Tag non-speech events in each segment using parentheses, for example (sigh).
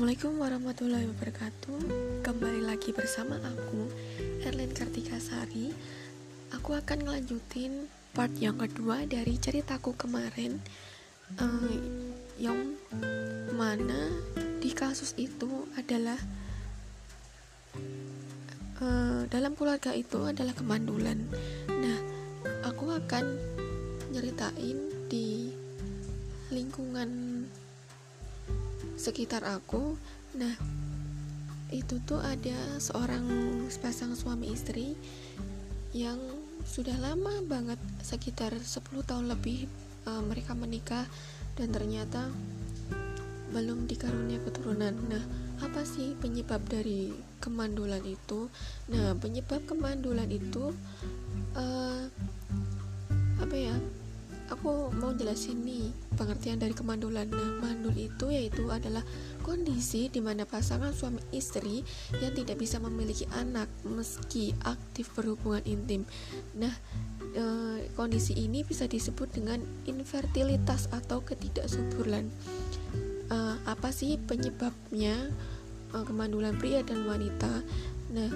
Assalamualaikum warahmatullahi wabarakatuh. Kembali lagi bersama aku Erlin Kartika Sari. Aku akan ngelanjutin part yang kedua dari ceritaku kemarin uh, Yang mana di kasus itu adalah uh, Dalam keluarga itu adalah kemandulan. Nah, aku akan nyeritain di sekitar aku nah itu tuh ada seorang sepasang suami istri yang sudah lama banget sekitar 10 tahun lebih uh, mereka menikah dan ternyata belum dikarunia keturunan. Nah, apa sih penyebab dari kemandulan itu? Nah, penyebab kemandulan itu uh, apa ya? Aku mau jelasin nih pengertian dari kemandulan. Nah, mandul itu yaitu adalah kondisi di mana pasangan suami istri yang tidak bisa memiliki anak meski aktif berhubungan intim. Nah, e, kondisi ini bisa disebut dengan infertilitas atau ketidaksuburan. E, apa sih penyebabnya e, kemandulan pria dan wanita? Nah,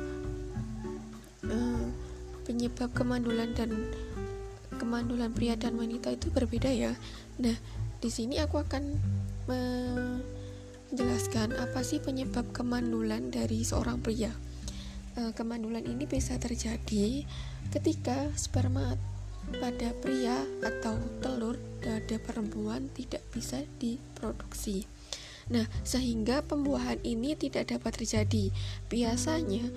e, penyebab kemandulan dan kemandulan pria dan wanita itu berbeda ya. Nah, di sini aku akan menjelaskan apa sih penyebab kemandulan dari seorang pria. E, kemandulan ini bisa terjadi ketika sperma pada pria atau telur pada perempuan tidak bisa diproduksi. Nah, sehingga pembuahan ini tidak dapat terjadi. Biasanya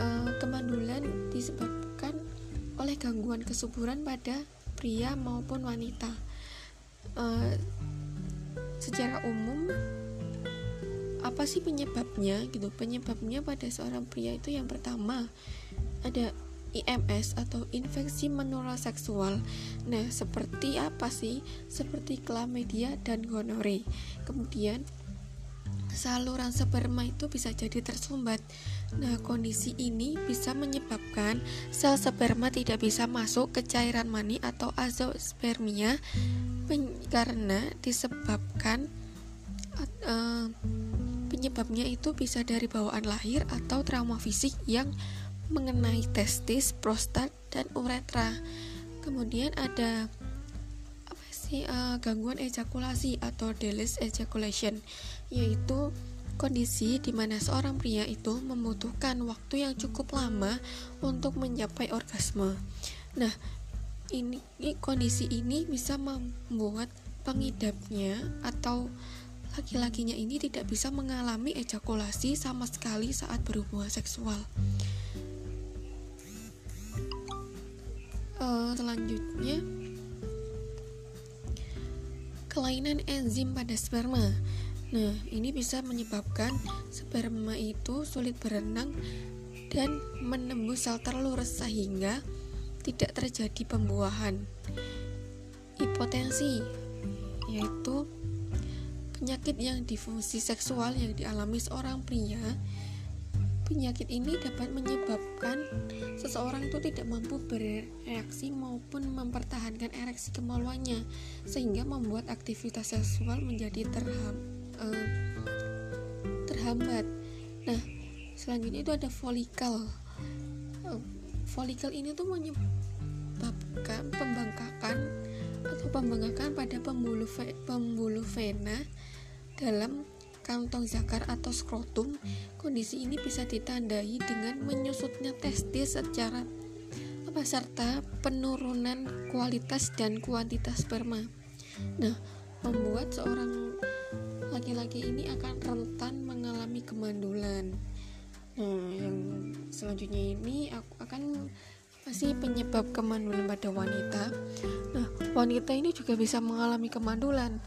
e, kemandulan disebabkan oleh gangguan kesuburan pada pria maupun wanita. Uh, secara umum apa sih penyebabnya gitu? Penyebabnya pada seorang pria itu yang pertama ada IMS atau infeksi menular seksual. Nah, seperti apa sih? Seperti klamidia dan gonore. Kemudian saluran sperma itu bisa jadi tersumbat. Nah, kondisi ini bisa menyebabkan sel sperma tidak bisa masuk ke cairan mani atau azospermia karena disebabkan uh, penyebabnya itu bisa dari bawaan lahir atau trauma fisik yang mengenai testis, prostat, dan uretra. Kemudian ada sih uh, gangguan ejakulasi atau delayed ejaculation yaitu kondisi di mana seorang pria itu membutuhkan waktu yang cukup lama untuk mencapai orgasme. Nah, ini kondisi ini bisa membuat pengidapnya atau laki-lakinya ini tidak bisa mengalami ejakulasi sama sekali saat berhubungan seksual. Uh, selanjutnya kelainan enzim pada sperma. Nah, ini bisa menyebabkan sperma itu sulit berenang dan menembus sel telur sehingga tidak terjadi pembuahan. Hipotensi yaitu penyakit yang difungsi seksual yang dialami seorang pria Penyakit ini dapat menyebabkan seseorang itu tidak mampu bereaksi maupun mempertahankan ereksi kemaluannya sehingga membuat aktivitas seksual menjadi terham, uh, terhambat. Nah, selanjutnya itu ada folikel. Uh, folikel ini tuh menyebabkan pembengkakan atau pembengkakan pada pembuluh pembuluh vena dalam kantong zakar atau skrotum, kondisi ini bisa ditandai dengan menyusutnya testis secara apa serta penurunan kualitas dan kuantitas sperma. Nah, membuat seorang laki-laki ini akan rentan mengalami kemandulan. Nah, yang selanjutnya ini aku akan masih penyebab kemandulan pada wanita. Nah, wanita ini juga bisa mengalami kemandulan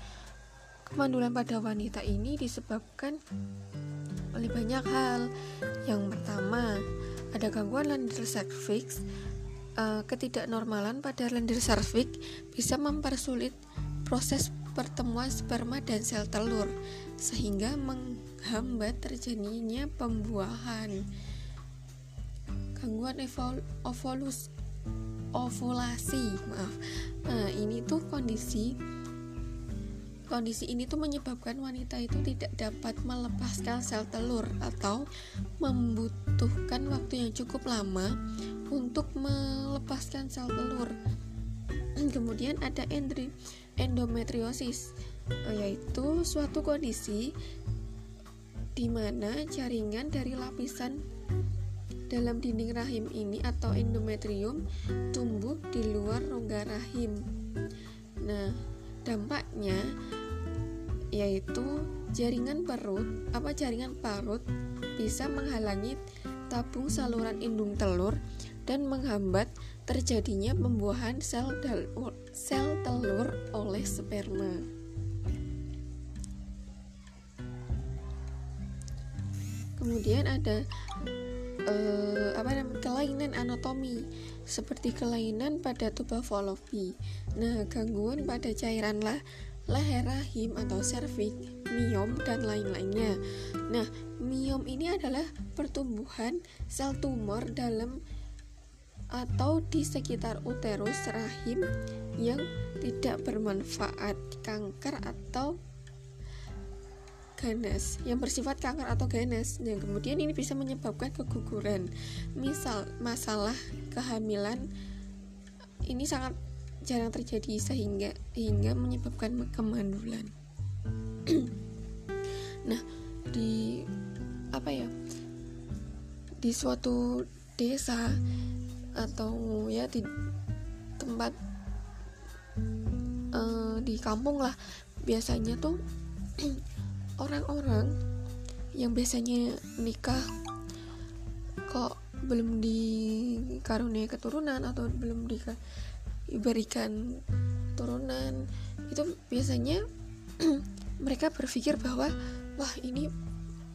Kemandulan pada wanita ini disebabkan oleh banyak hal. Yang pertama, ada gangguan lendir cervix. Uh, ketidaknormalan pada lendir cervix bisa mempersulit proses pertemuan sperma dan sel telur sehingga menghambat terjadinya pembuahan. Gangguan evol ovulasi, maaf. Nah, ini tuh kondisi kondisi ini tuh menyebabkan wanita itu tidak dapat melepaskan sel telur atau membutuhkan waktu yang cukup lama untuk melepaskan sel telur. Kemudian ada endometriosis, yaitu suatu kondisi di mana jaringan dari lapisan dalam dinding rahim ini atau endometrium tumbuh di luar rongga rahim. Nah, dampaknya yaitu jaringan perut apa jaringan parut bisa menghalangi tabung saluran indung telur dan menghambat terjadinya pembuahan sel, sel telur oleh sperma. Kemudian ada uh, apa namanya kelainan anatomi seperti kelainan pada tuba Fallopy. Nah, gangguan pada cairan lah leher rahim atau serviks, miom dan lain-lainnya. Nah, miom ini adalah pertumbuhan sel tumor dalam atau di sekitar uterus rahim yang tidak bermanfaat, kanker atau ganas yang bersifat kanker atau ganas. Nah, kemudian ini bisa menyebabkan keguguran. Misal masalah kehamilan ini sangat jarang terjadi sehingga hingga menyebabkan kemandulan. (clears throat) nah, di apa ya? Di suatu desa atau ya di tempat uh, di kampung lah. Biasanya tuh (clears throat) orang-orang yang biasanya nikah kok belum dikaruniai keturunan atau belum di diberikan turunan itu biasanya (clears throat) mereka berpikir bahwa wah ini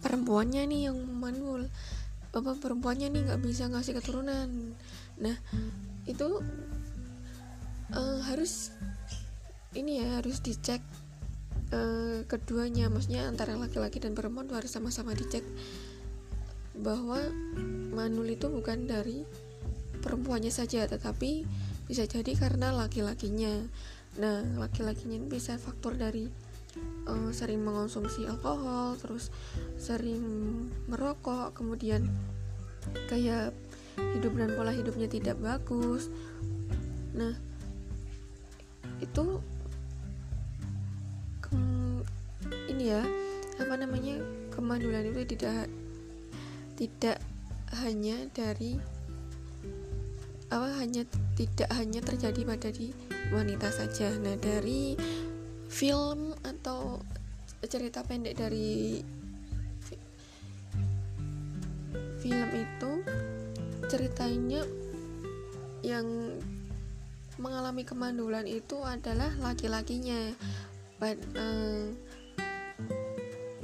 perempuannya nih yang manul. Bapak perempuannya nih nggak bisa ngasih keturunan nah itu uh, harus ini ya harus dicek uh, keduanya. Maksudnya antara laki-laki dan perempuan harus sama-sama dicek bahwa manul itu bukan dari perempuannya saja tetapi bisa jadi karena laki-lakinya. Nah laki-lakinya bisa faktor dari uh, sering mengonsumsi alkohol terus sering merokok kemudian kayak hidup dan pola hidupnya tidak bagus nah itu ini ya apa namanya kemandulan itu tidak tidak hanya dari apa hanya tidak hanya terjadi pada di wanita saja. Nah, dari film atau cerita pendek dari film itu ceritanya yang mengalami kemandulan itu adalah laki-lakinya. Eh,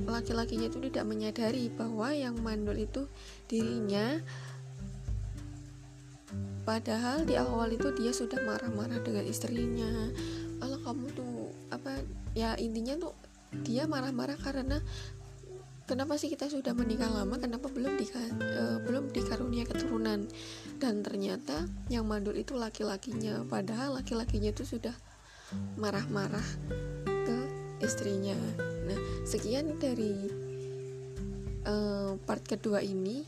laki-lakinya itu tidak menyadari bahwa yang mandul itu dirinya padahal di awal itu dia sudah marah-marah dengan istrinya kalau kamu tuh apa ya intinya tuh dia marah-marah karena kenapa sih kita sudah menikah lama kenapa belum di uh, e, belum dikarunia keturunan dan ternyata yang mandul itu laki-lakinya padahal laki-lakinya itu sudah marah-marah ke istrinya nah sekian dari uh, part kedua ini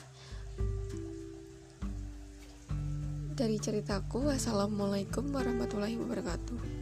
dari ceritaku. Wassalamualaikum warahmatullahi wabarakatuh.